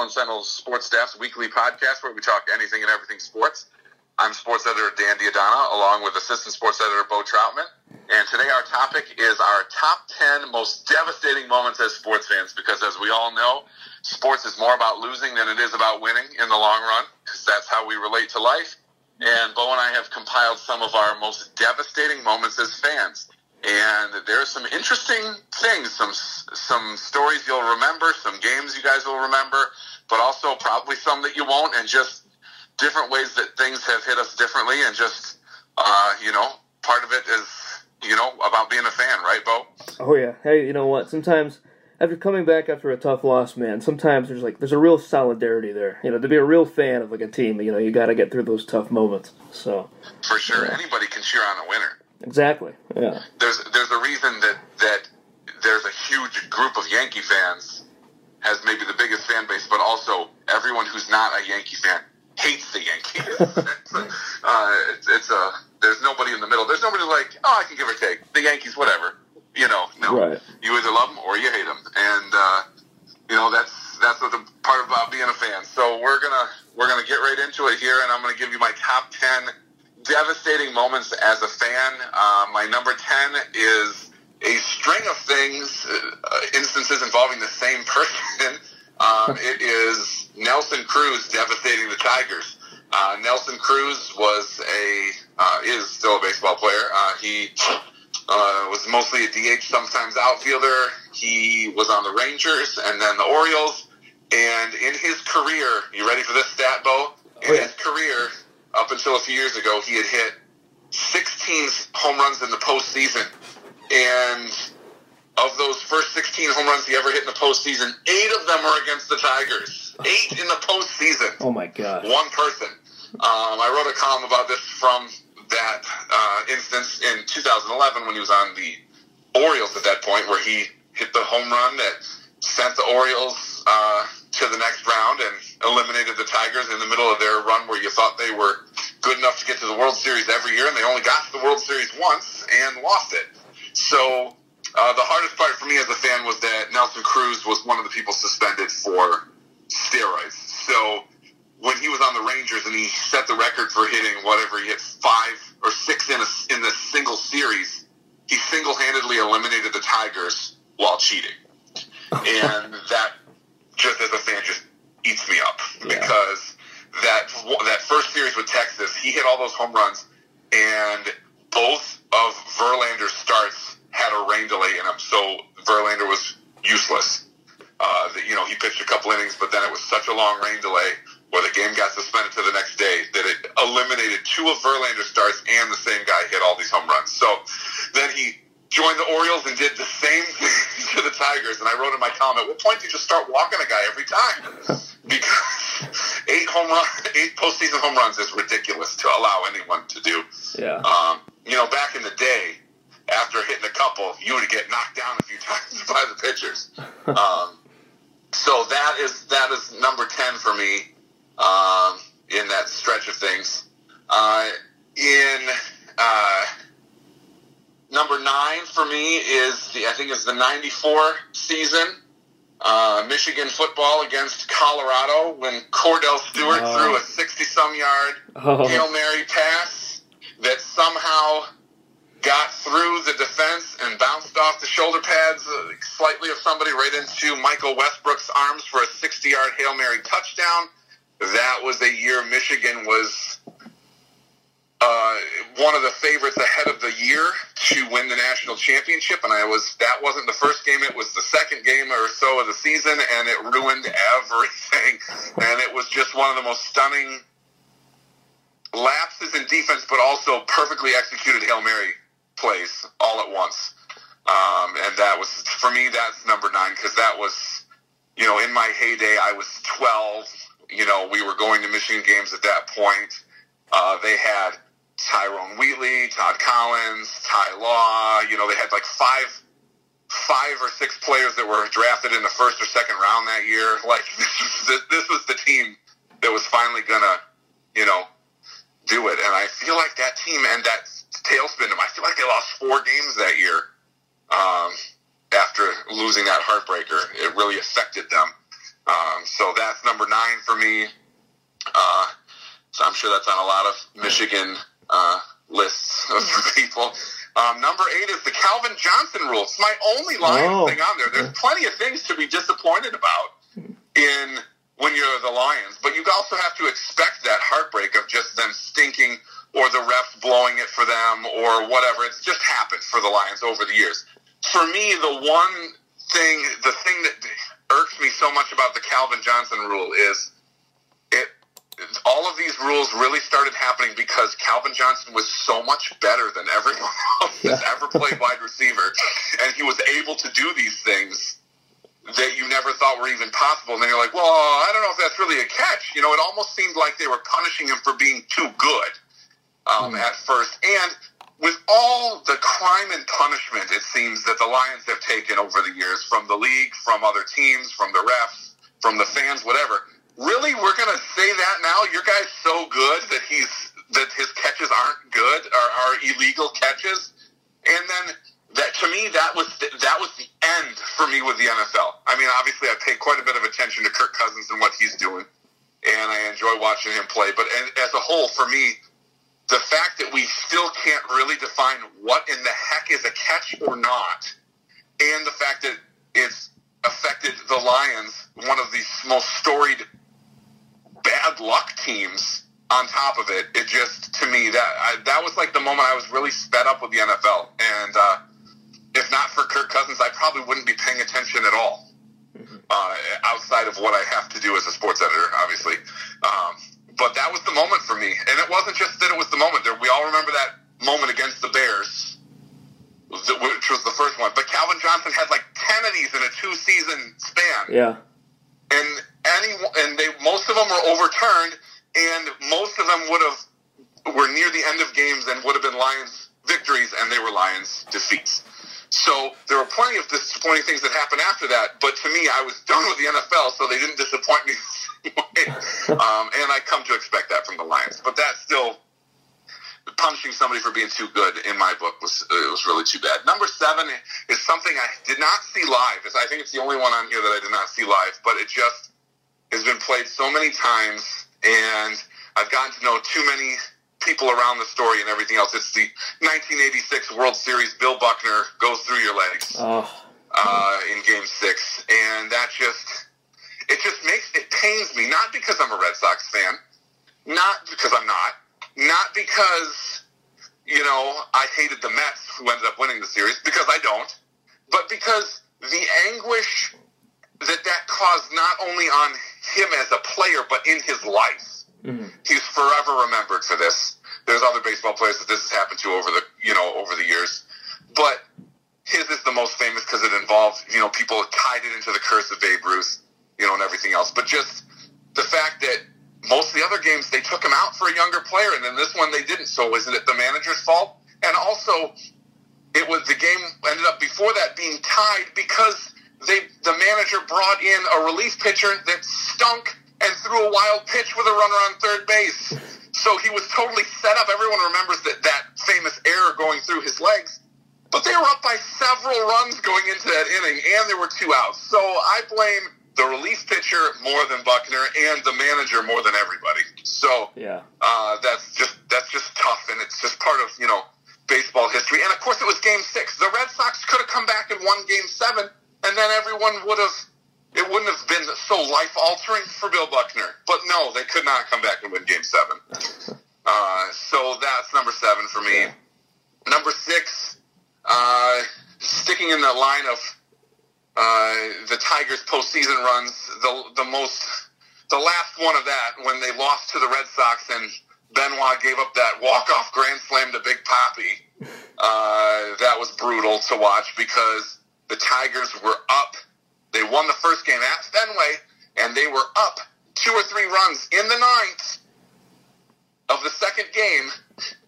Holland Sentinel Sports Staff's weekly podcast where we talk anything and everything sports. I'm sports editor Dan D'Addona, along with assistant sports editor Bo Troutman. And today our topic is our top 10 most devastating moments as sports fans, because as we all know, sports is more about losing than it is about winning in the long run, because that's how we relate to life. And Bo and I have compiled some of our most devastating moments as fans and there's some interesting things, some some stories you'll remember, some games you guys will remember, but also probably some that you won't, and just different ways that things have hit us differently, and just uh, you know, part of it is you know about being a fan, right, Bo? Oh yeah. Hey, you know what? Sometimes after coming back after a tough loss, man, sometimes there's like there's a real solidarity there. You know, to be a real fan of like a team, you know, you got to get through those tough moments. So for sure, yeah. anybody can cheer on a winner. Exactly. Yeah. There's there's a reason that that there's a huge group of Yankee fans has maybe the biggest fan base, but also everyone who's not a Yankee fan hates the Yankees. it's, uh, it's, it's, a there's nobody in the middle. There's nobody like oh I can give or take the Yankees whatever. You know, no, right. you either love them or you hate them, and uh, you know that's that's what the part about being a fan. So we're gonna we're gonna get right into it here, and I'm gonna give you my top ten devastating moments as a fan. Uh, my number 10 is a string of things, uh, instances involving the same person. Um, it is Nelson Cruz devastating the Tigers. Uh, Nelson Cruz was a uh, is still a baseball player. Uh, he uh, was mostly a DH, sometimes outfielder. He was on the Rangers and then the Orioles. And in his career, you ready for this stat, Bo? In oh, yeah. his career, up until a few years ago, he had hit 16 home runs in the postseason. And of those first 16 home runs he ever hit in the postseason, eight of them were against the Tigers. Eight in the postseason. Oh, my God. One person. Um, I wrote a column about this from that uh, instance in 2011 when he was on the Orioles at that point, where he hit the home run that sent the Orioles uh, to the next round and eliminated the Tigers in the middle of their run where you thought they were good enough to get to the World Series every year, and they only got to the World Series once and lost it. So uh, the hardest part for me as a fan was that Nelson Cruz was one of the people suspended for steroids. So when he was on the Rangers and he set the record for hitting whatever he hit five or six in a, in the single series, he single handedly eliminated the Tigers while cheating, and that just as a fan just eats me up yeah. because that that first series with Texas, he hit all those home runs, and both of Verlander's starts had a rain delay in them, so Verlander was useless. Uh, that you know he pitched a couple innings, but then it was such a long rain delay where the game got suspended to the next day that it eliminated two of Verlander's starts, and the same guy hit all these home runs. So then he joined the Orioles and did the same thing to the Tigers. And I wrote in my column, at what point do you just start walking a guy every time? Because eight home run, eight postseason home runs is ridiculous to allow anyone to do. Yeah. Um, you know, back in the day, after hitting a couple, you would get knocked down a few times by the pitchers. Um, so that is that is number ten for me um, in that stretch of things. Uh, in uh, number nine for me is the I think it's the '94 season. Uh, Michigan football against Colorado when Kordell Stewart oh. threw a 60 some yard oh. Hail Mary pass that somehow got through the defense and bounced off the shoulder pads uh, slightly of somebody right into Michael Westbrook's arms for a 60 yard Hail Mary touchdown. That was the year Michigan was uh, one of the favorites ahead of the year to win the national championship, and I was that wasn't the first game; it was the second game or so of the season, and it ruined everything. And it was just one of the most stunning lapses in defense, but also perfectly executed hail mary plays all at once. Um, and that was for me. That's number nine because that was, you know, in my heyday, I was twelve. You know, we were going to Michigan games at that point. Uh, they had Tyrone Wheatley, Todd Collins, Ty Law. You know, they had like five, five or six players that were drafted in the first or second round that year. Like this, this was the team that was finally gonna, you know, do it. And I feel like that team and that tailspin them. I feel like they lost four games that year um, after losing that heartbreaker. It really affected them. So that's number nine for me. Uh, so I'm sure that's on a lot of Michigan uh, lists of people. Um, number eight is the Calvin Johnson rule. It's my only Lions Oh. thing on there. There's plenty of things to be disappointed about in when you're the Lions, but you also have to expect that heartbreak of just them stinking or the refs blowing it for them or whatever. It's just happened for the Lions over the years. For me, the one thing, the thing that irks me so much about the Calvin Johnson rule is it all of these rules really started happening because Calvin Johnson was so much better than everyone else that's Yeah. ever played wide receiver, and he was able to do these things that you never thought were even possible. And then you're like, well, I don't know if that's really a catch. You know, it almost seemed like they were punishing him for being too good um, at first. And with all the crime and punishment, it seems that the Lions have taken over the years from the league, from other teams, from the refs, from the fans, whatever. Really, we're going to say that now? Your guy's so good that he's that his catches aren't good, are, are illegal catches, and then that to me that was the, that was the end for me with the NFL. I mean, obviously, I pay quite a bit of attention to Kirk Cousins and what he's doing, and I enjoy watching him play. But and, as a whole, for me, the fact that we still can't really define what in the heck is a catch or not, and the fact that it's affected the Lions, one of the most storied bad luck teams. On top of it, it just to me that I, that was like the moment I was really sped up with the NFL, and uh, if not for Kirk Cousins, I probably wouldn't be paying attention at all. Uh, outside of what I have to do as a sports editor, obviously. Um, but that was the moment for me, and it wasn't just that it was the moment. There, we all remember that moment against the Bears, which was the first one. But Calvin Johnson had like ten of these in a two-season span Yeah. and any and they most of them were overturned, and most of them would have were near the end of games and would have been Lions victories, and they were Lions defeats. So there were plenty of disappointing things that happened after that, but to me, I was done with the NFL, so they didn't disappoint me. um, and I come to expect that from the Lions, but that still punishing somebody for being too good in my book was it was really too bad. Number seven is something I did not see live. I think it's the only one on here that I did not see live, but it just has been played so many times, and I've gotten to know too many people around the story and everything else. It's the 1986 World Series. Bill Buckner goes through your legs Oh. uh, in Game Six, and that just it just makes it pains me. Not because I'm a Red Sox fan, not because I'm not, not because you know I hated the Mets who ended up winning the series because I don't, but because the anguish that that caused not only on him as a player but in his life. Mhm. He's forever remembered for this. There's other baseball players that this has happened to over the you know over the years, but his is the most famous because it involved, you know, people tied it into the curse of Babe Ruth, you know, and everything else. But just the fact that most of the other games they took him out for a younger player, and then this one they didn't. So isn't it the manager's fault? And also, it was the game ended up before that being tied because they the manager brought in a relief pitcher that stunk and threw a wild pitch with a runner on third base. So he was totally set up. Everyone remembers that that famous error going through his legs. But they were up by several runs going into that inning, and there were two outs. So I blame the relief pitcher more than Buckner, and the manager more than everybody. So Yeah. uh, that's just that's just tough, and it's just part of you know baseball history. And of course, it was Game Six. The Red Sox could have come back and won Game Seven, and then everyone would have. It wouldn't have been so life altering for Bill Buckner, but no, they could not come back and win Game Seven. Uh, so that's number seven for me. Yeah. Number six, uh, sticking in the line of uh, the Tigers' postseason runs, the the most, the last one of that when they lost to the Red Sox and Benoit gave up that walk off grand slam to Big Papi. Uh, that was brutal to watch because the Tigers were up. They won the first game at Fenway, and they were up two or three runs in the ninth of the second game,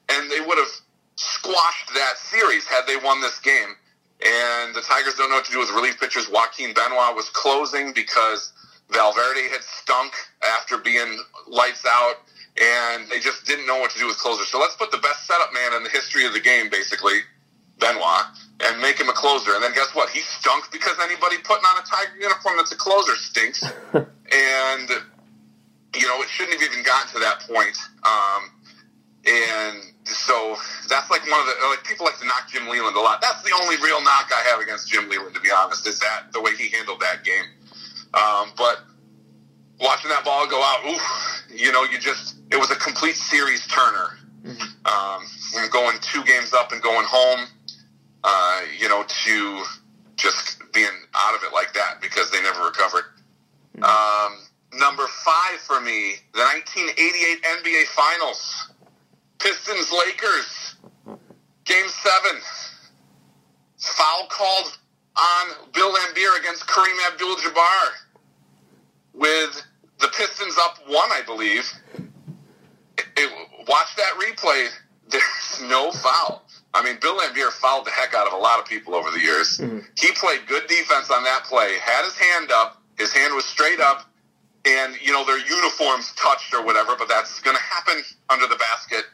and they would have squashed that series had they won this game. And the Tigers don't know what to do with relief pitchers. Joaquin Benoit was closing because Valverde had stunk after being lights out, and they just didn't know what to do with closers. So let's put the best setup man in the history of the game, basically, Benoit, and make him a closer. And then guess what? He stunk because anybody putting on a Tiger uniform that's a closer stinks. and you know, it shouldn't have even gotten to that point. Um, and so that's like one of the like people like to knock Jim Leyland a lot. That's the only real knock I have against Jim Leyland, to be honest, is that the way he handled that game. Um, but watching that ball go out, oof, you know, you just it was a complete series turner. Um, going two games up and going home, uh, you know, to just being out of it like that because they never recovered. Um, number five for me, the 1988 NBA Finals. Pistons Lakers, Game Seven. Foul called on Bill Laimbeer against Kareem Abdul-Jabbar, with the Pistons up one, I believe. It, it, watch that replay. There's no foul. I mean, Bill Laimbeer fouled the heck out of a lot of people over the years. Mm-hmm. He played good defense on that play. Had his hand up. His hand was straight up and you know their uniforms touched or whatever, but that's going to happen under the basket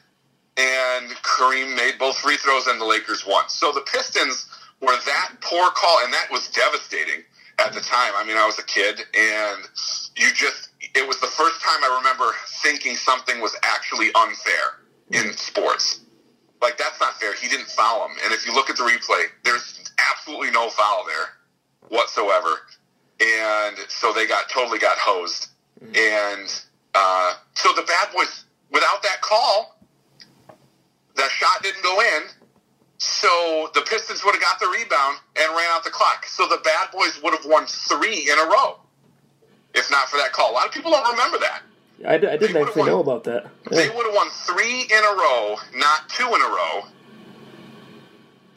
and Kareem made both free throws and the Lakers won. So the Pistons were that poor call, and that was devastating at the time. I mean, I was a kid, and you just, it was the first time I remember thinking something was actually unfair in sports. Like, that's not fair. He didn't foul him. And if you look at the replay, there's absolutely no foul there whatsoever. And so they got totally got hosed. And uh, so the bad boys, without that call, that shot didn't go in. So the Pistons would have got the rebound and ran out the clock. So the Bad Boys would have won three in a row, if not for that call. A lot of people don't remember that. I, I didn't actually won, know about that. Yeah. They would have won three in a row, not two in a row.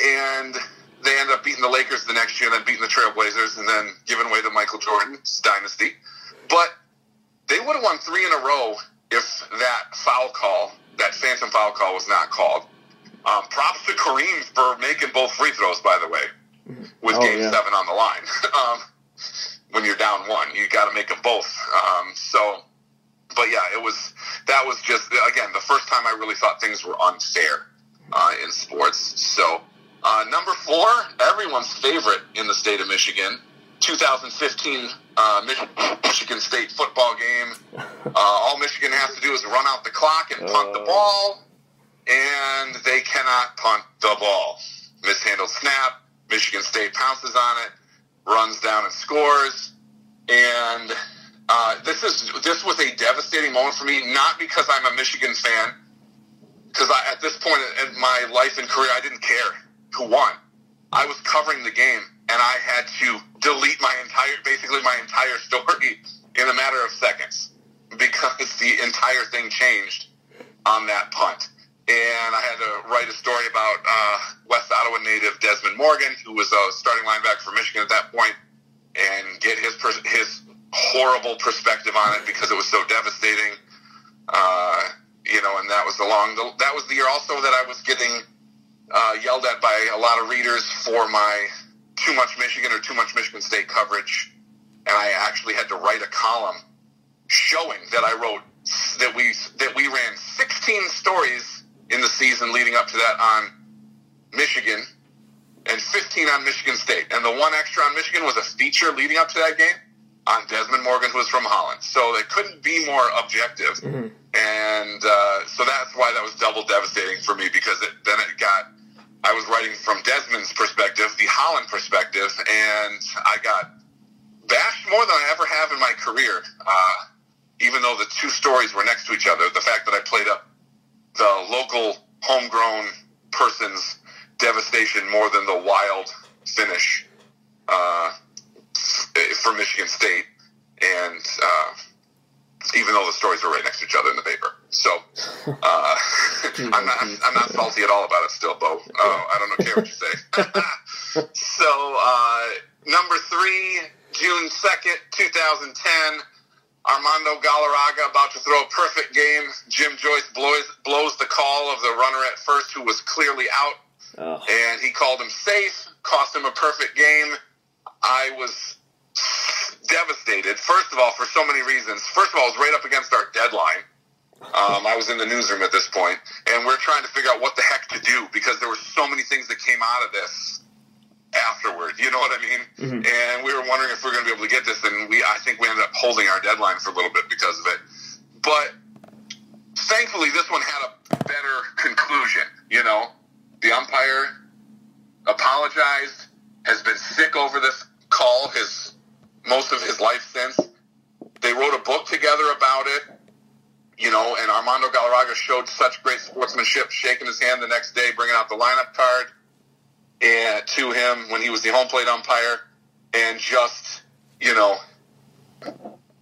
And they ended up beating the Lakers the next year, and then beating the Trailblazers, and then giving way to Michael Jordan's dynasty. But they would have won three in a row if that foul call that phantom foul call was not called. Um, props to Kareem for making both free throws, by the way, with oh, Game yeah. Seven on the line. um, when you're down one, you got to make them both. Um, so, but yeah, it was that was just again the first time I really thought things were unfair uh, in sports. So, uh, number four, everyone's favorite in the state of Michigan, 2015 uh, Michigan State football game. Uh, all Michigan has to do is run out the clock and punt the uh. ball, and they cannot punt the ball. Mishandled snap. Michigan State pounces on it, runs down and scores, and uh, this is this was a devastating moment for me. Not because I'm a Michigan fan, because at this point in my life and career, I didn't care who won. I was covering the game and I had to delete my entire, basically my entire story in a matter of seconds because the entire thing changed on that punt. And I had to write a story about uh, West Ottawa native Desmond Morgan, who was a starting linebacker for Michigan at that point, and get his his horrible perspective on it because it was so devastating. Uh, you know, and that was along the, that was the year also that I was getting uh, yelled at by a lot of readers for my too much Michigan or too much Michigan State coverage, and I actually had to write a column showing that I wrote that we that we ran 16 stories in the season leading up to that on Michigan and 15 on Michigan State, and the one extra on Michigan was a feature leading up to that game on Desmond Morgan, who was from Holland. So it couldn't be more objective, mm-hmm. and uh, so that's why that was double devastating for me because it, then it got I was writing from Desmond's perspective, the Holland perspective, and I got bashed more than I ever have in my career. Uh, even though the two stories were next to each other, the fact that I played up the local homegrown person's devastation more than the wild finish uh, for Michigan State, and uh, even though the stories were right next to each other in the paper. So uh, I'm not I'm not salty at all about it still, Bo. Uh, I don't care what you say. so uh, number three, June second, 2010. Armando Galarraga about to throw a perfect game. Jim Joyce blows blows the call of the runner at first, who was clearly out, oh. and he called him safe, cost him a perfect game. I was devastated. First of all, for so many reasons. First of all, it was right up against our deadline. Um, I was in the newsroom at this point, and we're trying to figure out what the heck to do because there were so many things that came out of this afterward. You know what I mean? Mm-hmm. And we were wondering if we are going to be able to get this, and we I think we ended up holding our deadline for a little bit because of it. But thankfully, this one had a better conclusion. You know, the umpire apologized, has been sick over this call his most of his life since. They wrote a book together about it, you know, and Armando Galarraga showed such great sportsmanship, shaking his hand the next day, bringing out the lineup card and to him when he was the home plate umpire, and just you know,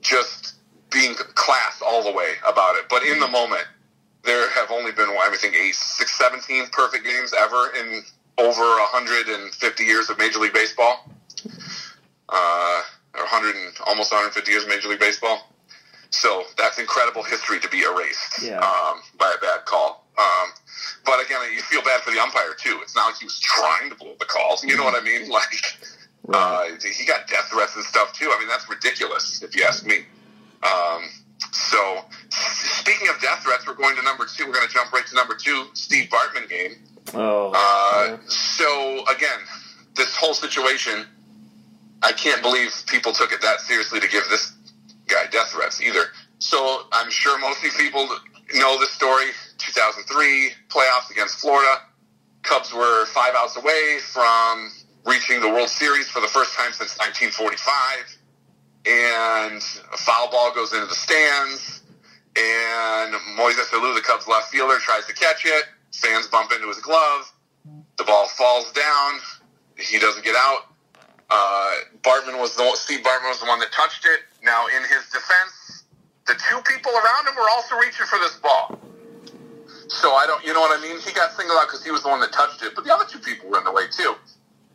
just being class all the way about it. But in the moment, there have only been, I think, eight, six, 17 perfect games ever in over 150 years of Major League Baseball. Uh, or 100 and almost 150 years of Major League Baseball. So that's incredible history to be erased Yeah. um, by a bad call. Um, but again, you feel bad for the umpire too. It's not like he was trying to blow the calls. You know what I mean? Like uh, he got death threats and stuff too. I mean, that's ridiculous if you ask me. Um, so speaking of death threats, we're going to number two. We're going to jump right to number two, Steve Bartman game. Oh, Uh, so again, this whole situation, I can't believe people took it that seriously to give this guy death threats either. So I'm sure most of you people know this story. 2003 playoffs against Florida. Cubs were five outs away from reaching the World Series for the first time since 1945. And a foul ball goes into the stands. And Moises Alou, the Cubs left fielder, tries to catch it. Fans bump into his glove. The ball falls down. He doesn't get out. Uh, Bartman was the Steve Bartman was the one that touched it. Now, in his defense, the two people around him were also reaching for this ball. So I don't, you know what I mean? He got singled out because he was the one that touched it, but the other two people were in the way too.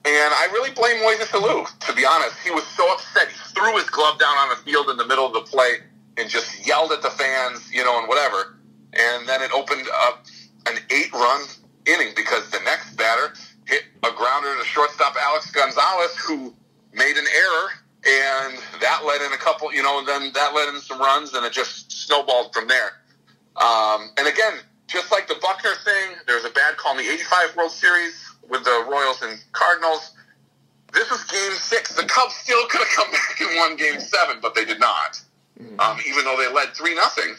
And I really blame Moises Alou, to be honest. He was so upset. He threw his glove down on the field in the middle of the play and just yelled at the fans, you know, and whatever. And then it opened up an eight run inning because the next batter hit a grounder to shortstop Alex Gonzalez, who made an error. And that led in a couple, you know, and then that led in some runs, and it just snowballed from there. Um, and again, just like the Buckner thing, there's a bad call in the 85 World Series with the Royals and Cardinals. This was game six. The Cubs still could have come back and won game seven, but they did not. Um, even though they led 3 nothing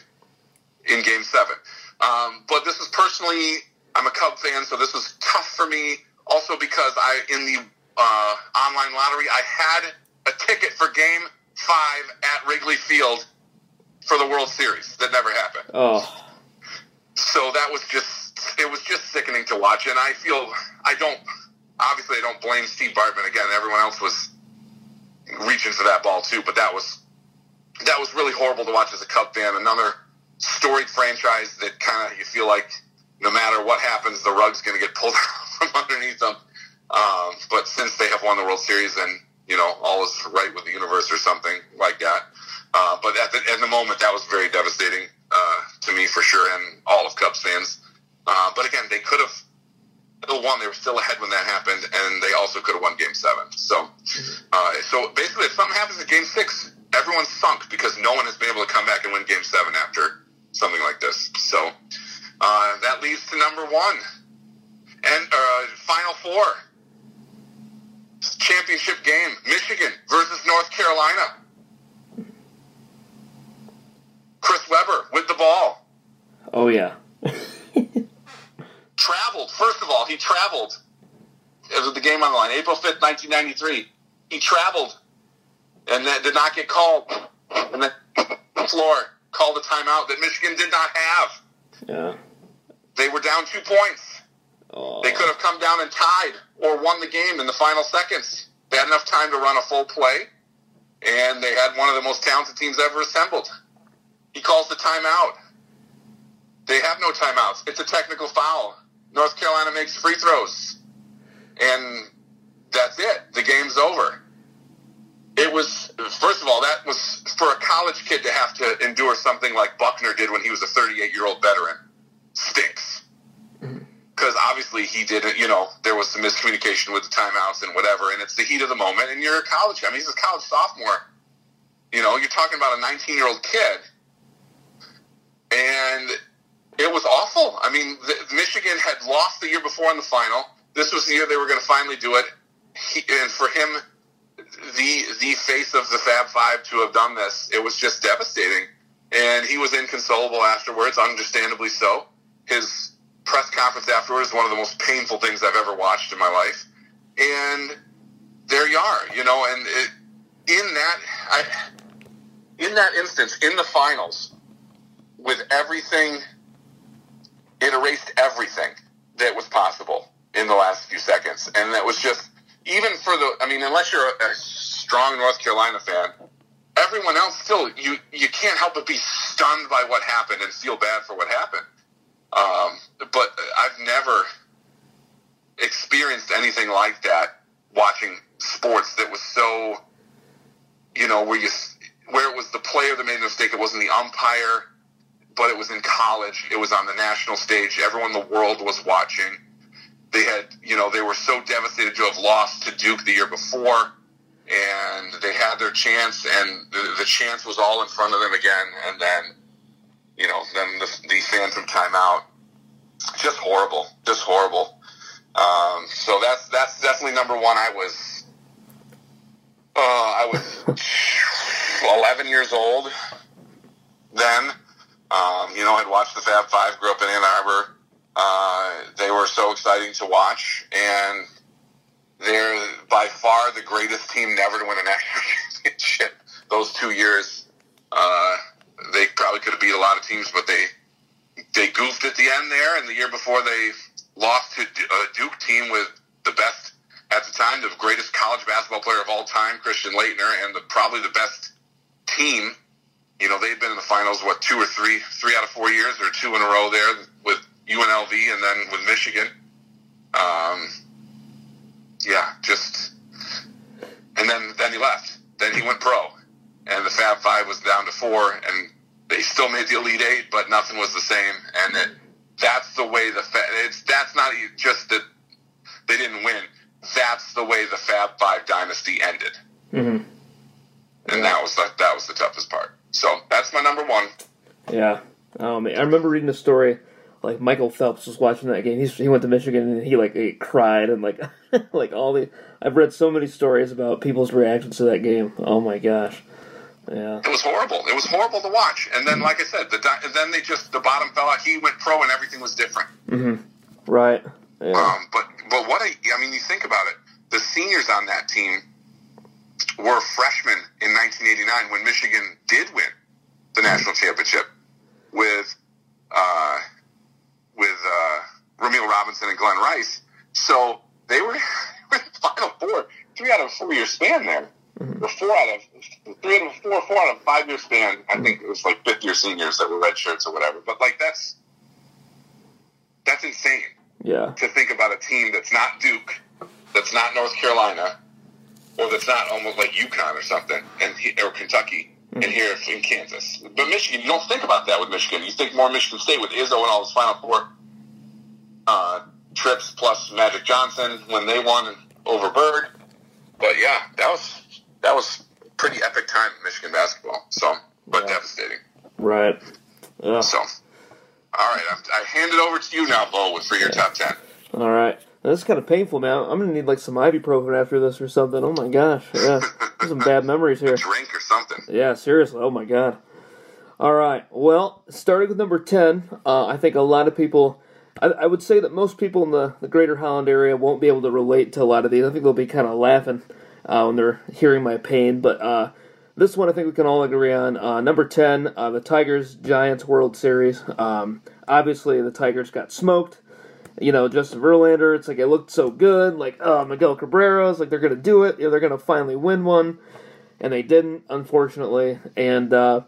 in game seven. Um, but this is personally, I'm a Cub fan, so this was tough for me. Also because I, in the uh, online lottery, I had ticket for game five at Wrigley Field for the World Series. That never happened. oh, So that was just it was just sickening to watch, and I feel I don't obviously I don't blame Steve Bartman again. Everyone else was reaching for that ball too, but that was that was really horrible to watch as a Cub fan. Another storied franchise that kind of you feel like no matter what happens, the rug's going to get pulled out from underneath them. Um, but since they have won the World Series, then you know all is right with the universe or something like that. Uh, but at the, at the moment, that was very devastating uh, to me for sure, and all of Cubs fans. Uh, but again, they could have still won. They were still ahead when that happened, and they also could have won Game Seven. So, uh, so basically, if something happens in Game Six, everyone's sunk because no one has been able to come back and win Game Seven after something like this. So uh, that leads to number one and uh, Final Four championship game: Michigan versus North Carolina. Chris Webber with the ball. oh yeah. traveled. First of all, he traveled. It was the game on the line, April fifth, nineteen ninety three. He traveled, and then did not get called. And the floor called a timeout that Michigan did not have. Yeah. They were down two points. Oh, They could have come down and tied or won the game in the final seconds. They had enough time to run a full play, and they had one of the most talented teams ever assembled. He calls the timeout. They have no timeouts. It's a technical foul. North Carolina makes free throws. And that's it. The game's over. It was, first of all, that was for a college kid to have to endure something like Buckner did when he was a 38 year old veteran. Stinks because obviously he didn't, you know, there was some miscommunication with the timeouts and whatever, and it's the heat of the moment, and you're a college, I mean, he's a college sophomore. You know, you're talking about a 19 year old kid, and it was awful. I mean, the, Michigan had lost the year before in the final. This was the year they were going to finally do it, he, and for him, the the face of the Fab Five to have done this, it was just devastating. and he was inconsolable afterwards, understandably so. His press conference afterwards one of the most painful things I've ever watched in my life. And there you are, you know, and it, in that, I, in that instance, in the finals, with everything, it erased everything that was possible in the last few seconds, and that was just even for the. I mean, unless you're a, a strong North Carolina fan, everyone else still you you can't help but be stunned by what happened and feel bad for what happened. Um, but I've never experienced anything like that watching sports that was so you know where you where it was the player that made the mistake. It wasn't the umpire but it was in college. It was on the national stage. Everyone in the world was watching. They had you know they were so devastated to have lost to Duke the year before and they had their chance, and the, the chance was all in front of them again, and then, you know, then the, the phantom timeout, just horrible, just horrible. Um, so that's that's definitely number one. I was, uh, I was 11 years old then. Um, you know, I'd watched the Fab Five, grew up in Ann Arbor. Uh, they were so exciting to watch, and they're by far the greatest team never to win a national championship. Those two years, uh, they probably could have beat a lot of teams, but they they goofed at the end there. And the year before, they lost to a Duke team with the best at the time, the greatest college basketball player of all time, Christian Laettner, and the, probably the best team. You know, they've been in the finals what two or three, three out of four years, or two in a row there with UNLV, and then with Michigan. Um, yeah, just and then then he left. Then he went pro, and the Fab Five was down to four, and they still made the Elite Eight, but nothing was the same. And it, that's the way the Fab. it's that's not just that they didn't win. That's the way the Fab Five dynasty ended, mm-hmm. and that was the, that was the toughest part. So that's my number one. Yeah, um, I remember reading a story like Michael Phelps was watching that game. He's, he went to Michigan and he like he cried and like like all the. I've read so many stories about people's reactions to that game. Oh my gosh. Yeah. It was horrible. It was horrible to watch. And then, like I said, the then they just the bottom fell out. He went pro, and everything was different. Mm-hmm. Right. Yeah. Um, but but what I, I mean, you think about it. The seniors on that team were freshmen in 1989 when Michigan did win the national championship with uh, with uh, Rumeal Robinson and Glen Rice. So they were in the Final Four, three out of a four year span there. Mm-hmm. Four out of three out of four, four out of five year span. I think it was like fifth year seniors that were red shirts or whatever. But like that's that's insane. Yeah. To think about a team that's not Duke, that's not North Carolina, or that's not almost like UConn or something, and or Kentucky, and here in Kansas. But Michigan, you don't think about that with Michigan. You think more Michigan State with Izzo and all his Final Four uh, trips plus Magic Johnson when they won over Bird. But yeah, that was that was pretty epic time in Michigan basketball. So, but yeah. devastating. Right. Yeah. So, all right, I, I hand it over to you now, Bo, for your yeah. top ten. All right. That's kind of painful, man. I'm gonna need like some ibuprofen after this or something. Oh my gosh, yeah, some bad memories here. A drink or something. Yeah, seriously. Oh my god. All right. Well, starting with number ten, uh, I think a lot of people. I, I, would say that most people in the, the greater Holland area won't be able to relate to a lot of these. I think they'll be kind of laughing uh, when they're hearing my pain. But uh, this one, I think we can all agree on. Uh, number 10, uh, the Tigers Giants World Series. Um, obviously, the Tigers got smoked you know, Justin Verlander, it's like it looked so good. Like, oh, Miguel Cabrera, it's like they're going to do it. You know, they're going to finally win one. And they didn't, unfortunately. And, uh,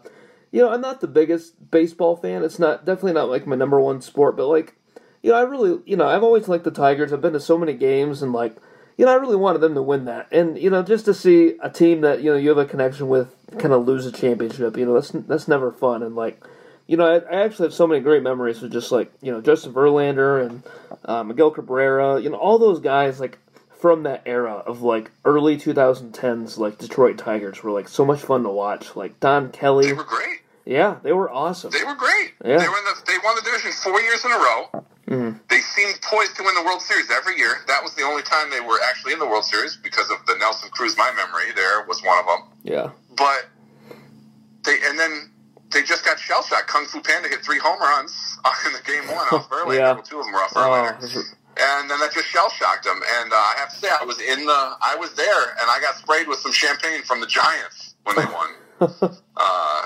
you know, I'm not the biggest baseball fan. It's not, definitely not like my number one sport, but like, you know, I really, you know, I've always liked the Tigers. I've been to so many games and like, you know, I really wanted them to win that. And, you know, just to see a team that, you know, you have a connection with kind of lose a championship, you know, that's, that's never fun. And like, you know, I, I, actually have so many great memories with just like you know Justin Verlander and uh, Miguel Cabrera, you know, all those guys like from that era of like early 2010s, like Detroit Tigers were like so much fun to watch. Like Don Kelly, they were great. Yeah, they were awesome. They were great. Yeah. They were the, they won the division four years in a row. Seemed poised to win the World Series every year. That was the only time they were actually in the World Series because of the Nelson Cruz. My memory there was one of them. Yeah, but they and then they just got shell shocked. Kung Fu Panda hit three home runs in the game one off Verlander. Yeah. Well, two of them were off Oh, Verlander. and then that just shell shocked them. And uh, I have to say, I was in the, I was there, and I got sprayed with some champagne from the Giants when they won. uh,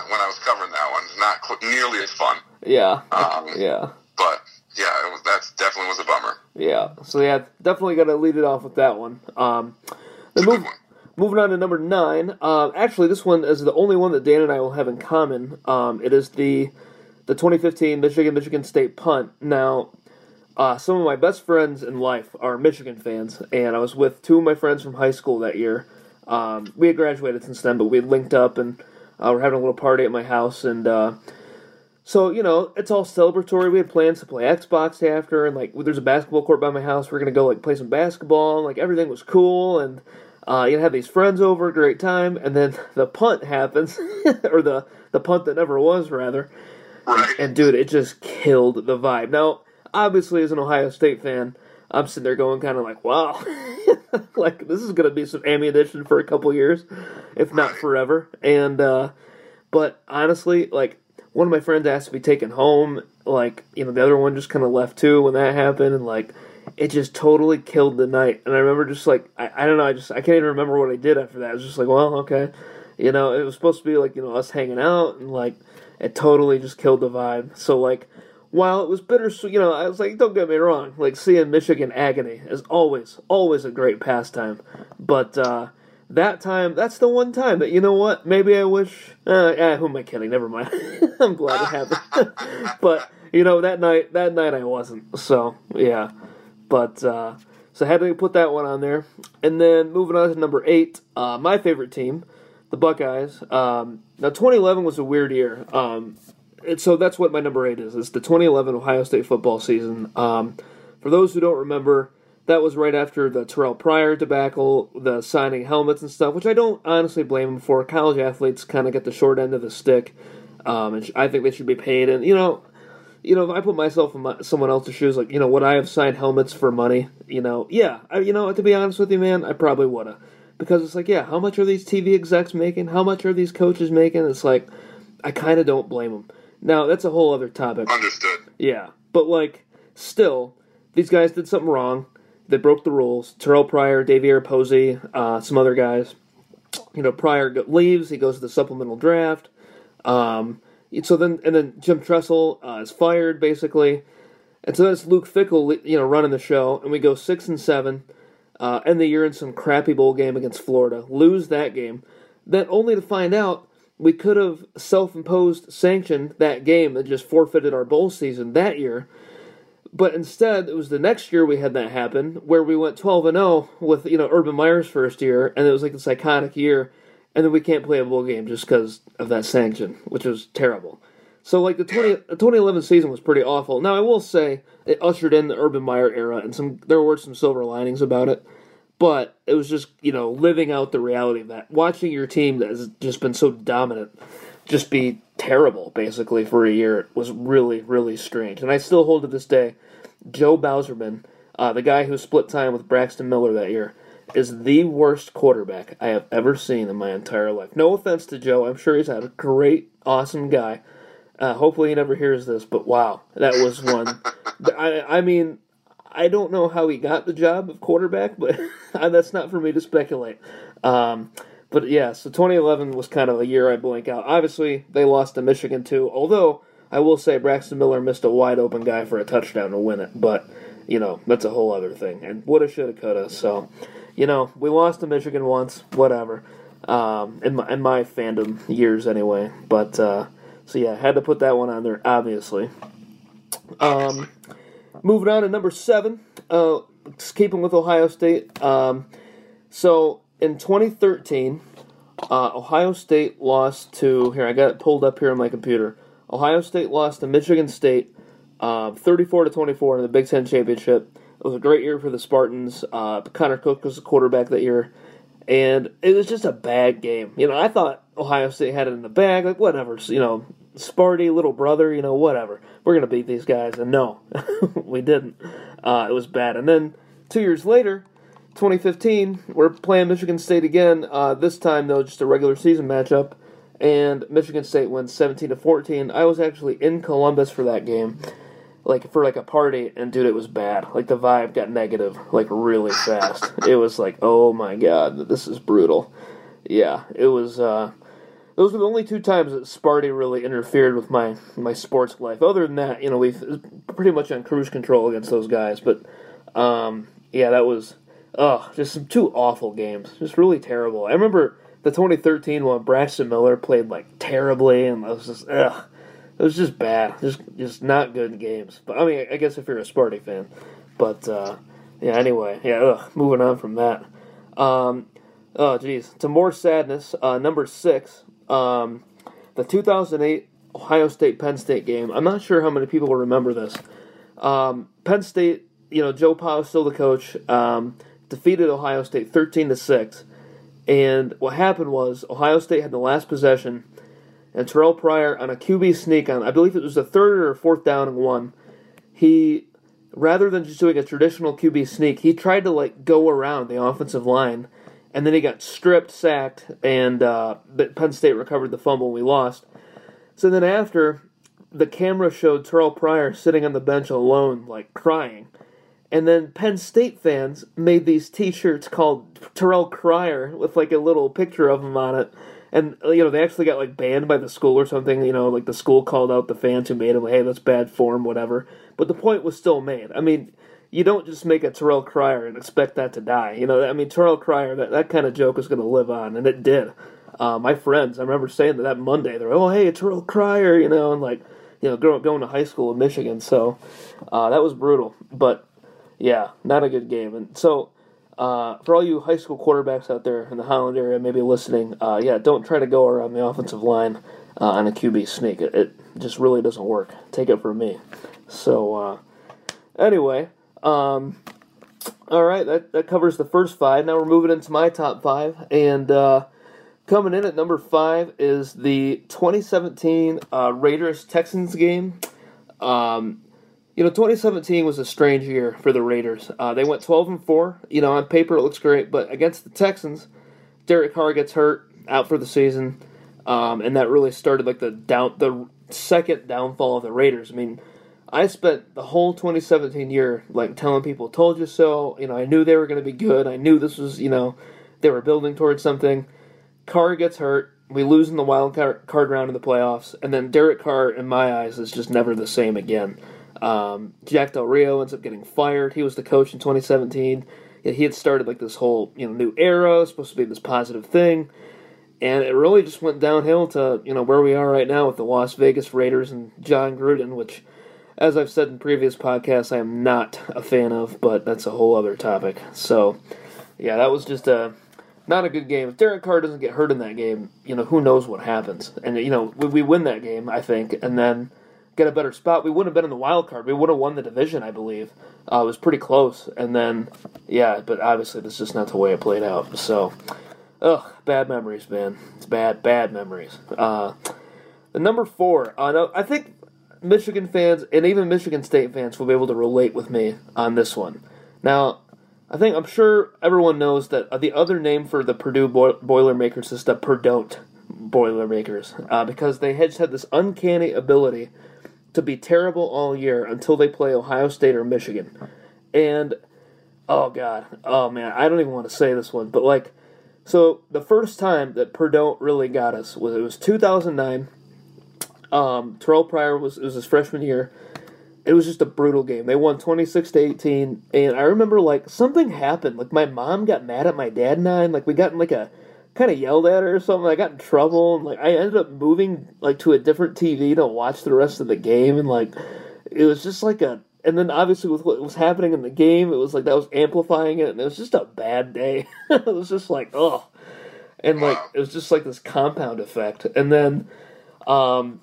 when I was covering that one, not qu- nearly as fun, yeah, um, yeah. but yeah, was, that definitely was a bummer. Yeah, so yeah, definitely got to lead it off with that one. Um, then move, moving on to number nine. Um, actually, this one is the only one that Dan and I will have in common. Um, it is the the 2015 Michigan Michigan State punt. Now, uh, some of my best friends in life are Michigan fans, and I was with two of my friends from high school that year. Um, we had graduated since then, but we had linked up and uh, we're having a little party at my house, and uh, so you know it's all celebratory. We had plans to play Xbox after, and like there's a basketball court by my house. We're gonna go like play some basketball, and like everything was cool, and uh, you know have these friends over, great time, and then the punt happens, or the the punt that never was rather, and dude, it just killed the vibe. Now, obviously, as an Ohio State fan, I'm sitting there going kind of like, wow, like this is gonna be some ammunition for a couple years, if not forever. And uh, but honestly, like one of my friends asked to be taken home. Like you know, the other one just kind of left too when that happened, and like it just totally killed the night. And I remember just like I, I don't know, I just I can't even remember what I did after that. I was just like, well, okay, you know, it was supposed to be like you know us hanging out, and like it totally just killed the vibe. So like. While it was bittersweet, you know, I was like, don't get me wrong, like seeing Michigan agony is always, always a great pastime. But uh, that time, that's the one time that you know what? Maybe I wish. Uh, eh, who am I kidding? Never mind. I'm glad it happened. but you know, that night, that night I wasn't. So yeah. But uh, so I had to put that one on there, and then moving on to number eight, uh, my favorite team, the Buckeyes. Um, now 2011 was a weird year. Um, so that's what my number eight is. It's the 2011 Ohio State football season. Um, for those who don't remember, that was right after the Terrelle Pryor debacle, the signing helmets and stuff, which I don't honestly blame him for. College athletes kind of get the short end of the stick, um, and sh- I think they should be paid. And you know, you know, if I put myself in my, someone else's shoes, like you know, would I have signed helmets for money? You know, yeah. I, you know, to be honest with you, man, I probably would have, because it's like, yeah, how much are these TV execs making? How much are these coaches making? It's like, I kind of don't blame them. Now that's a whole other topic. Understood. Yeah, but like, still, these guys did something wrong. They broke the rules. Terrelle Pryor, DeVier Posey, uh, some other guys. You know, Pryor leaves. He goes to the supplemental draft. Um, so then, and then Jim Tressel uh, is fired basically, and so that's Luke Fickell, you know, running the show, and we go six and seven. Uh, end the year in some crappy bowl game against Florida, lose that game, then only to find out we could have self-imposed sanctioned that game and just forfeited our bowl season that year. But instead, it was the next year we had that happen, where we went 12 and 0 with you know Urban Meyer's first year, and it was like a psychotic year, and then we can't play a bowl game just because of that sanction, which was terrible. So like the 20, the 2011 season was pretty awful. Now I will say it ushered in the Urban Meyer era, and some there were some silver linings about it. But it was just you know living out the reality of that, watching your team that has just been so dominant, just be terrible basically for a year It was really really strange. And I still hold to this day, Joe Bauserman, uh, the guy who split time with Braxton Miller that year, is the worst quarterback I have ever seen in my entire life. No offense to Joe, I'm sure he's had a great, awesome guy. Uh, hopefully he never hears this, but wow, that was one. I, I mean, I don't know how he got the job of quarterback, but that's not for me to speculate. Um, but yeah, so 2011 was kind of a year I blank out. Obviously, they lost to Michigan too, although I will say Braxton Miller missed a wide open guy for a touchdown to win it, but you know that's a whole other thing. And woulda, shoulda, coulda. So, you know, we lost to Michigan once, whatever. Um, in my in my fandom years anyway. But uh, so yeah, had to put that one on there, obviously. Um, moving on to number seven, uh, keeping with Ohio State. Um, so in 2013, uh, Ohio State lost to here. I got it pulled up here on my computer. Ohio State lost to Michigan State, uh, 34 to 24 in the Big Ten championship. It was a great year for the Spartans. Uh, Connor Cook was the quarterback that year, and it was just a bad game. You know, I thought Ohio State had it in the bag. Like whatever, you know, Sparty, little brother. You know, whatever. We're gonna beat these guys, and no, we didn't. Uh, it was bad. And then two years later, 2015, we're playing Michigan State again. Uh, this time, though, just a regular season matchup. and Michigan State wins 17 to 14. I was actually in Columbus for that game, like for like a party, and dude, it was bad. Like the vibe got negative, like really fast. it was like, oh my god, this is brutal. Yeah, it was. uh those were the only two times that Sparty really interfered with my my sports life. Other than that, you know, we've pretty much on cruise control against those guys. But um, yeah, that was oh, just some two awful games, just really terrible. I remember the 2013 one. Braxton Miller played like terribly, and I was just ugh, it was just bad, just just not good games. But I mean, I guess if you're a Sparty fan, but uh, yeah. Anyway, yeah. Ugh, moving on from that. Um, oh, geez, to more sadness. Uh, number six, um, the 2008 Ohio State Penn State game. I'm not sure how many people will remember this. Um, Penn State, you know, Joe Pa is still the coach. Um, defeated Ohio State 13 to six, and what happened was Ohio State had the last possession, and Terrelle Pryor on a QB sneak on I believe it was the third or fourth down and one. He rather than just doing a traditional QB sneak, he tried to like go around the offensive line and then he got stripped, sacked, and uh, Penn State recovered the fumble. and We lost. So then after, the camera showed Terrelle Pryor sitting on the bench alone, like crying. And then Penn State fans made these T-shirts called Terrell Crier with like a little picture of him on it. And you know they actually got like banned by the school or something. You know, like the school called out the fans who made them. Hey, that's bad form, whatever. But the point was still made. I mean, you don't just make a Terrell Crier and expect that to die. You know, I mean, Terrell Crier, that, that kind of joke is going to live on, and it did. Uh, my friends, I remember saying that that Monday, they're, like, oh, hey, Terrell Crier, you know, and like, you know, going, going to high school in Michigan. So uh, that was brutal. But yeah, not a good game. And so uh, for all you high school quarterbacks out there in the Holland area, maybe listening, uh, yeah, don't try to go around the offensive line uh, on a QB sneak. It, it, just really doesn't work. Take it from me. So uh, anyway. Um, all right, that, that covers the first five. Now we're moving into my top five. And uh, coming in at number five is the 2017 uh, Raiders Texans game. Um, you know, 2017 was a strange year for the Raiders. Uh, they went 12 and 4. You know, on paper it looks great, but against the Texans, Derek Carr gets hurt, out for the season. Um, and that really started like the down the second downfall of the Raiders. I mean, I spent the whole 2017 year like telling people, "Told you so." You know, I knew they were going to be good. I knew this was, you know, they were building towards something. Carr gets hurt. We lose in the wild card round of the playoffs, and then Derek Carr, in my eyes, is just never the same again. Um, Jack Del Rio ends up getting fired. He was the coach in 2017. He had started like this whole you know new era, supposed to be this positive thing, and it really just went downhill to you know where we are right now with the Las Vegas Raiders and Jon Gruden, which as I've said in previous podcasts, I am not a fan of, but that's a whole other topic. So, yeah, that was just a not a good game. If Derek Carr doesn't get hurt in that game, you know who knows what happens. And you know we, we win that game, I think, and then get a better spot. We wouldn't have been in the wild card. We would have won the division, I believe. Uh, it was pretty close, and then yeah, but obviously that's just not the way it played out. So, ugh, bad memories, man. It's bad, bad memories. Uh, the number four, uh, no, I think Michigan fans and even Michigan State fans will be able to relate with me on this one. Now, I think I'm sure everyone knows that uh, the other name for the Purdue Boilermakers is the Purdon't Boilermakers uh, because they had had this uncanny ability to be terrible all year until they play Ohio State or Michigan. And oh god, oh man, I don't even want to say this one, but like, so the first time that Purdue really got us was it was 2009 um, Terrelle Pryor was it was his freshman year. It was just a brutal game. They won twenty six to eighteen, and I remember like something happened. Like my mom got mad at my dad and I, and like we got in like a kind of yelled at her or something. I got in trouble, and like I ended up moving like to a different TV to watch the rest of the game, and like it was just like a. And then obviously with what was happening in the game, it was like that was amplifying it, and it was just a bad day. it was just like oh, and like it was just like this compound effect, and then um,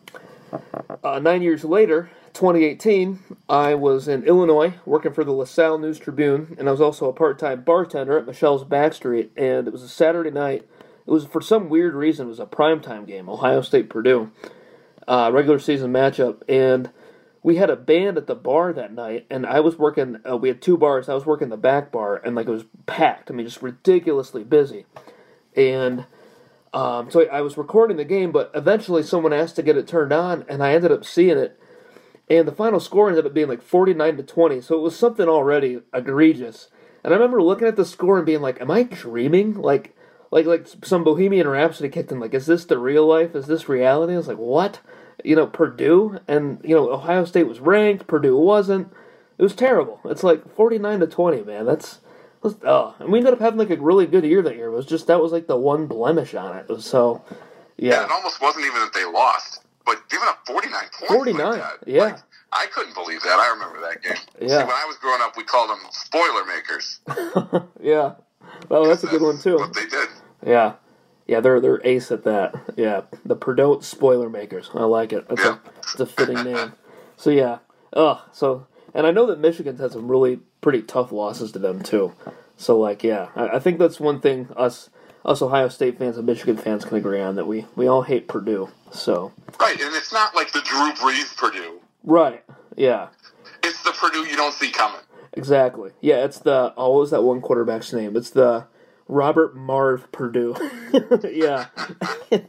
uh, nine years later, 2018, I was in Illinois working for the LaSalle News Tribune, and I was also a part time bartender at Michelle's Backstreet. And it was a Saturday night. It was for some weird reason it was a primetime game, Ohio State Purdue, uh, regular season matchup, and we had a band at the bar that night, and I was working. Uh, we had two bars. I was working the back bar, and like it was packed. I mean, just ridiculously busy, and Um, so I was recording the game, but eventually someone asked to get it turned on, and I ended up seeing it. And the final score ended up being like 49 to 20, so it was something already egregious. And I remember looking at the score and being like, "Am I dreaming?" Like, like, like some Bohemian Rhapsody kicked in. Like, is this the real life? Is this reality? I was like, "What?" You know, Purdue and you know Ohio State was ranked, Purdue wasn't. It was terrible. It's like 49 to 20, man. That's was, oh, and we ended up having like a really good year that year. It was just that was like the one blemish on it. it was so, yeah. yeah. It almost wasn't even that they lost, but giving up forty nine points. Forty nine, like yeah. Like, I couldn't believe that. I remember that game. Yeah. See, when I was growing up, we called them spoiler makers. yeah. Oh, well, that's a good one too. What they did. Yeah. Yeah, they're they're ace at that. Yeah, the Purdue spoiler makers. I like it. That's Yeah. a it's a fitting name. So yeah. Ugh. So and I know that Michigan's had some really pretty tough losses to them too. So like yeah, I, I think that's one thing us us Ohio State fans and Michigan fans can agree on that we we all hate Purdue. So Right, and it's not like the Drew Brees Purdue. right. Yeah. It's the Purdue you don't see coming. Exactly. Yeah, it's the oh, what was that one quarterback's name? It's the Robert Marve Purdue. yeah.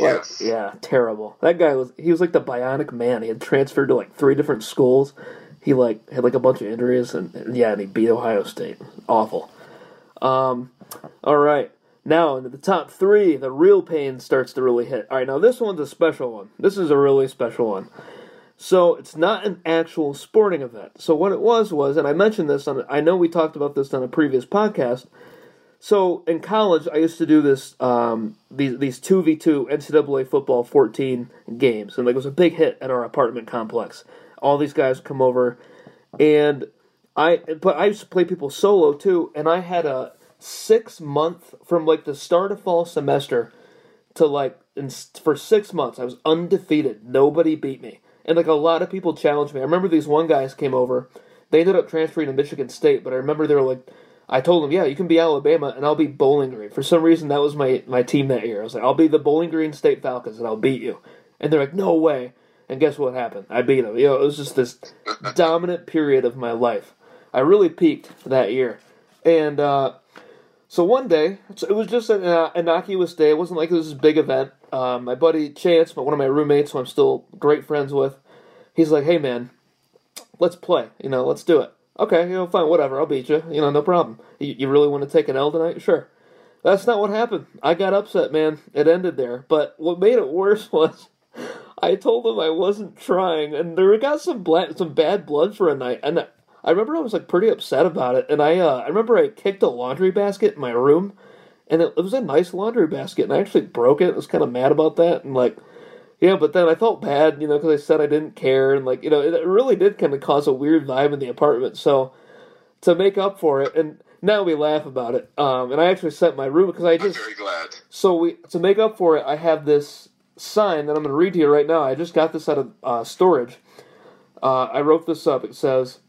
Like, Yeah, terrible. That guy was he was like the bionic man. He had transferred to like three different schools. He like had like a bunch of injuries and, yeah, and he beat Ohio State. Awful. Um all right. Now into the top three, the real pain starts to really hit. All right, now this one's a special one. This is a really special one. So it's not an actual sporting event. So what it was was, and I mentioned this on, I know we talked about this on a previous podcast. So in college, I used to do this, um, these these two v two NCAA football fourteen games, and like it was a big hit at our apartment complex. All these guys come over, and I, but I used to play people solo too, and I had a six month from like the start of fall semester to like in, for six months I was undefeated. Nobody beat me, and like a lot of people challenged me. I remember these one guys came over. They ended up transferring to Michigan State, but I remember they were like, I told them, yeah, you can be Alabama, and I'll be Bowling Green. For some reason, that was my my team that year. I was like, I'll be the Bowling Green State Falcons, and I'll beat you. And they're like, no way. And guess what happened? I beat them. You know, it was just this dominant period of my life. I really peaked that year, and. uh so one day, it was just an uh, innocuous day. It wasn't like it was this big event. Um, my buddy Chance, but one of my roommates, who I'm still great friends with, he's like, "Hey man, let's play. You know, let's do it." Okay, you know, fine, whatever. I'll beat you. You know, no problem. You, you really want to take an L tonight? Sure. That's not what happened. I got upset, man. It ended there. But what made it worse was I told him I wasn't trying, and there got some bla- some bad blood for a night, and I remember I was like pretty upset about it, and I uh, I remember I kicked a laundry basket in my room, and it, it was a nice laundry basket, and I actually broke it. I was kind of mad about that, and like, yeah, but then I felt bad, you know, because I said I didn't care, and like, you know, it really did kind of cause a weird vibe in the apartment. So to make up for it, and now we laugh about it, um, and I actually sent my room because I I'm just very glad. so we to make up for it, I have this sign that I'm going to read to you right now. I just got this out of uh, storage. Uh, I wrote this up. It says,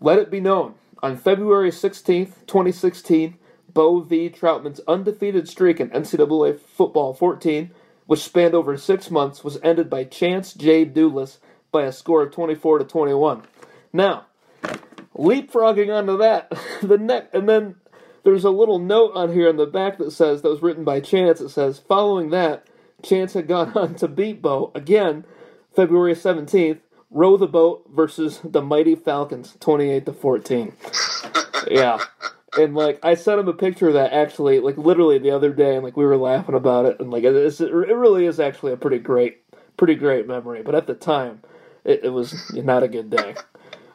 "Let it be known on February 16th, 2016, Beau V. Troutman's undefeated streak in NCAA football 14, which spanned over six months, was ended by Chance J. Douglas by a score of 24 to 21. Now, leapfrogging onto that, the neck, and then." There's a little note on here in the back that says that was written by Chance. It says, following that, Chance had gone on to beat Beau again, February 17th, row the boat versus the mighty Falcons, 28 to 14. yeah. And like I sent him a picture of that actually, like literally the other day, and like we were laughing about it, and like it, it really is actually a pretty great, pretty great memory. But at the time, it, it was not a good day.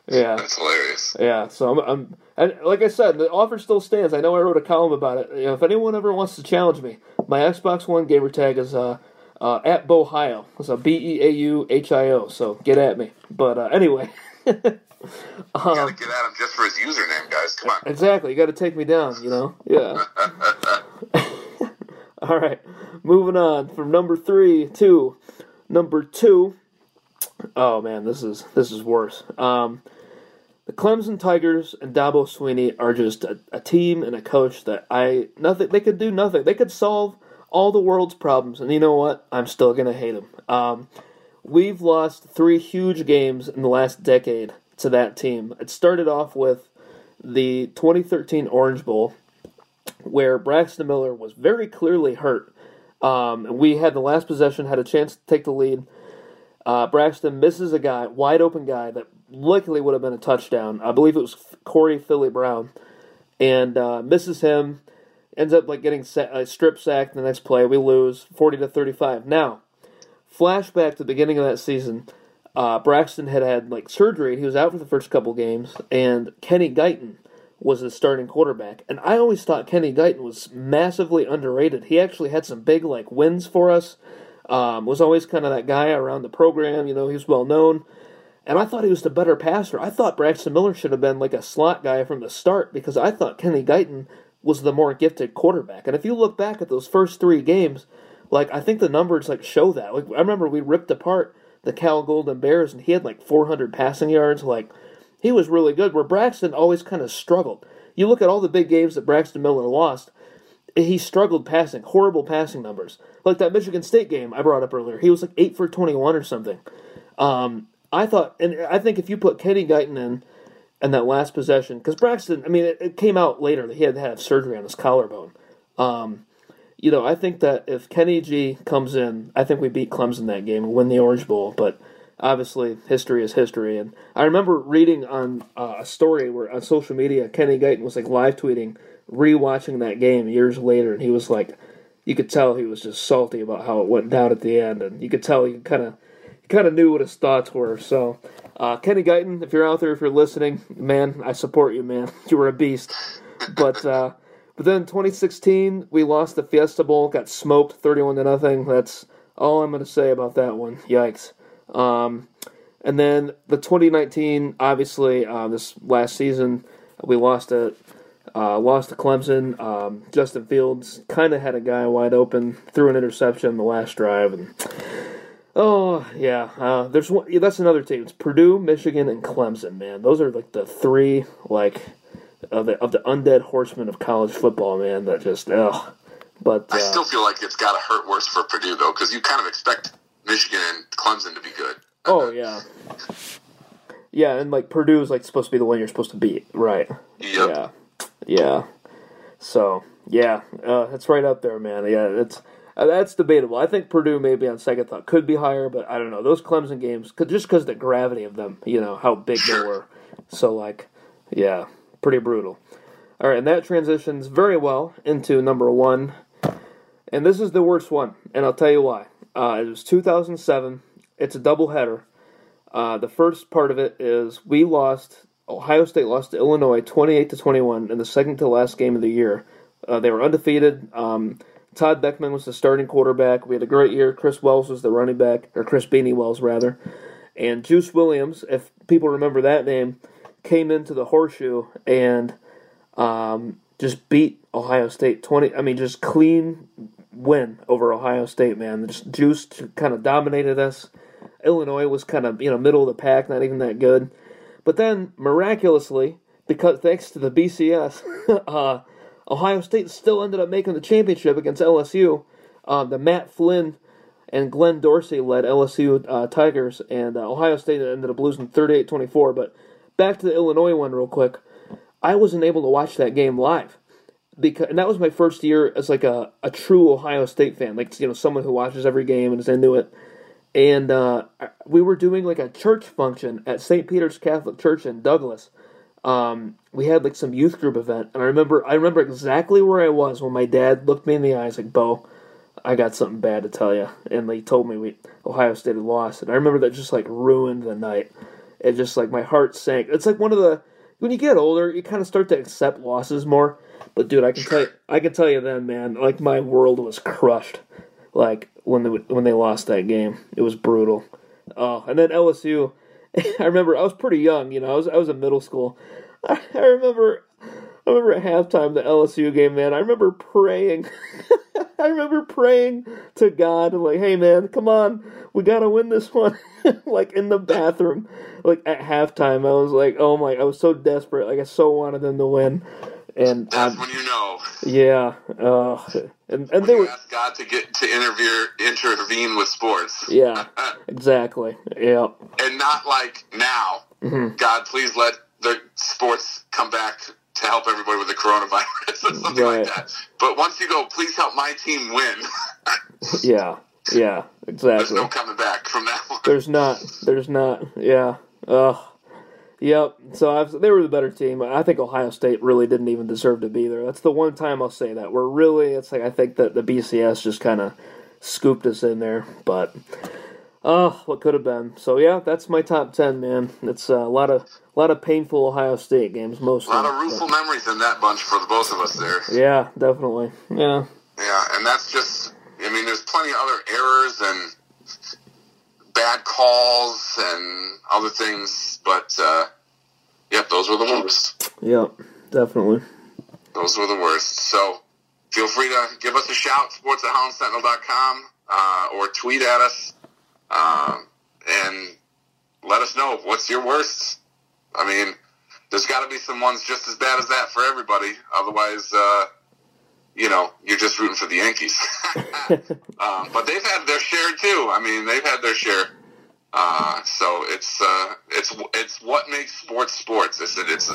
Yeah. That's hilarious. Yeah, so I'm, I'm and like I said, the offer still stands. I know I wrote a column about it. You know, if anyone ever wants to challenge me, my Xbox One gamer tag is uh, uh, at Beauhio. It's a B E A U H I O. So get at me. But uh, anyway, You gotta get at him just for his username, guys. Come on. exactly. You got to take me down. You know. Yeah. All right, moving on from number three to number two. Oh man, this is this is worse. Um, the Clemson Tigers and Dabo Swinney are just a, a team and a coach that I nothing. They could do nothing. They could solve all the world's problems, and you know what? I'm still gonna hate them. Um, we've lost three huge games in the last decade to that team. It started off with the 2013 Orange Bowl, where Braxton Miller was very clearly hurt. Um, we had the last possession, had a chance to take the lead. Uh, Braxton misses a guy, wide open guy that likely would have been a touchdown. I believe it was Corey Philly Brown, and uh, misses him. Ends up like getting sa- uh, strip sacked the next play. We lose forty to thirty five. Now, flashback to the beginning of that season. Uh, Braxton had had like surgery. and He was out for the first couple games, and Kenny Guiton was the starting quarterback. And I always thought Kenny Guiton was massively underrated. He actually had some big like wins for us. Um, was always kind of that guy around the program. You know, he was well known. And I thought he was the better passer. I thought Braxton Miller should have been like a slot guy from the start because I thought Kenny Guiton was the more gifted quarterback. And if you look back at those first three games, like I think the numbers like show that. Like I remember we ripped apart the Cal Golden Bears, and he had like 400 passing yards. Like, he was really good, where Braxton always kind of struggled. You look at all the big games that Braxton Miller lost, he struggled passing, horrible passing numbers. Like that Michigan State game I brought up earlier, he was like 8 for 21 or something. Um, I thought, and I think if you put Kenny Guiton in, in that last possession, because Braxton, I mean, it, it, came out later that he had to have surgery on his collarbone. Um, you know, I think that if Kenny G comes in, I think we beat Clemson that game and win the Orange Bowl. But obviously, history is history. And I remember reading on uh, a story where on social media, Kenny Guiton was like live tweeting, rewatching that game years later, and he was like, you could tell he was just salty about how it went down at the end, and you could tell he kind of kind of knew what his thoughts were. So, uh, Kenny Guiton, if you're out there, if you're listening, man, I support you, man. You were a beast. But uh, but then 2016, we lost the Fiesta Bowl, got smoked 31 to nothing. That's all I'm going to say about that one. Yikes. Um, and then the 2019, obviously, uh, this last season, we lost a uh, lost to Clemson. Um, Justin Fields kind of had a guy wide open, threw an interception the last drive, and oh yeah, uh, there's one. Yeah, that's another team. It's Purdue, Michigan, and Clemson. Man, those are like the three like of the of the undead horsemen of college football, man. That just ugh. But uh, I still feel like it's got to hurt worse for Purdue though, because you kind of expect Michigan and Clemson to be good. Oh yeah, yeah, and like Purdue is like supposed to be the one you're supposed to beat, right? Yep. Yeah, yeah. So yeah, uh, it's right up there, man. Yeah, it's uh, that's debatable. I think Purdue maybe on second thought could be higher, but I don't know. Those Clemson games, just because the gravity of them, you know how big they were. So like, yeah, pretty brutal. All right, and that transitions very well into number one, and this is the worst one, and I'll tell you why. Uh, it was 2007. It's a doubleheader. Uh, the first part of it is we lost. Ohio State lost to Illinois 28 to 21 in the second to last game of the year. Uh, they were undefeated. Um, Todd Boeckman was the starting quarterback. We had a great year. Chris Wells was the running back, or Chris Beanie Wells rather, and Juice Williams. If people remember that name, came into the horseshoe and um, just beat Ohio State 20. I mean, just clean win over Ohio State, man. Just Juice kind of dominated us. Illinois was kind of, you know, middle of the pack, not even that good. But then, miraculously, because thanks to the BCS, uh, Ohio State still ended up making the championship against LSU. Uh, the Matt Flynn and Glenn Dorsey led LSU uh, Tigers, and uh, Ohio State ended up losing 38 24. But back to the Illinois one real quick. I wasn't able to watch that game live because and that was my first year as like a, a true Ohio State fan, like you know someone who watches every game and is into it. And uh, we were doing like a church function at St. Peter's Catholic Church in Douglas. Um, we had like some youth group event, and I remember I remember exactly where I was when my dad looked me in the eyes like, "Beau, I got something bad to tell you," and he told me we Ohio State had lost, and I remember that just like ruined the night it just like my heart sank. It's like one of the when you get older, you kind of start to accept losses more. But dude, I can tell you, I can tell you then, man, like my world was crushed. Like when they when they lost that game, it was brutal. Oh, and then LSU. I remember I was pretty young, you know. I was I was in middle school. I, I remember I remember at halftime the LSU game, man. I remember praying. I remember praying to God, like, "Hey, man, come on, we gotta win this one." like in the bathroom, like at halftime, I was like, "Oh my!" I was so desperate, like I so wanted them to win. And that's I'm, when you know. Yeah, uh, and and when they were ask God to get to intervene intervene with sports. Yeah, exactly. Yeah, and not like now. Mm-hmm. God, please let the sports come back to help everybody with the coronavirus or something right. like that. But once you go, please help my team win. Yeah, yeah, exactly. There's no coming back from that one. There's not. There's not. Yeah. Ugh. Yep. So I've, they were the better team. I think Ohio State really didn't even deserve to be there. That's the one time I'll say that. We're really. It's like I think that the BCS just kind of scooped us in there, but. Oh, what could have been. So yeah, that's my top ten, man. It's uh, a lot of a lot of painful Ohio State games, mostly. A lot of rueful but, memories in that bunch for the both of us there. Yeah, definitely. Yeah. Yeah, and that's just. I mean, there's plenty of other errors and bad calls and other things, but uh, yep, those were the worst. Yep, definitely. Those were the worst. So feel free to give us a shout, sports at hollandsentinel.com, uh, or tweet at us um, and let us know what's your worst. I mean, there's got to be some ones just as bad as that for everybody. Otherwise, uh, you know, you're just rooting for the Yankees. um, but they've had their share too. I mean, they've had their share. Uh, so it's uh, it's it's what makes sports sports. It's it's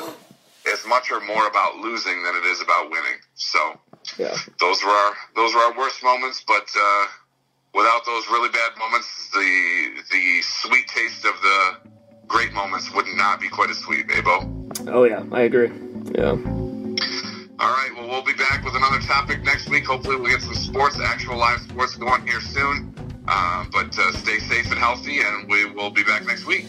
as much or more about losing than it is about winning. So yeah. those were our those were our worst moments. But uh, without those really bad moments, the the sweet taste of the great moments would not be quite as sweet, Babo. Oh yeah, I agree. Yeah. All right, well, we'll be back with another topic next week. Hopefully, we'll get some sports, actual live sports going here soon. Uh, but uh, stay safe and healthy, and we will be back next week.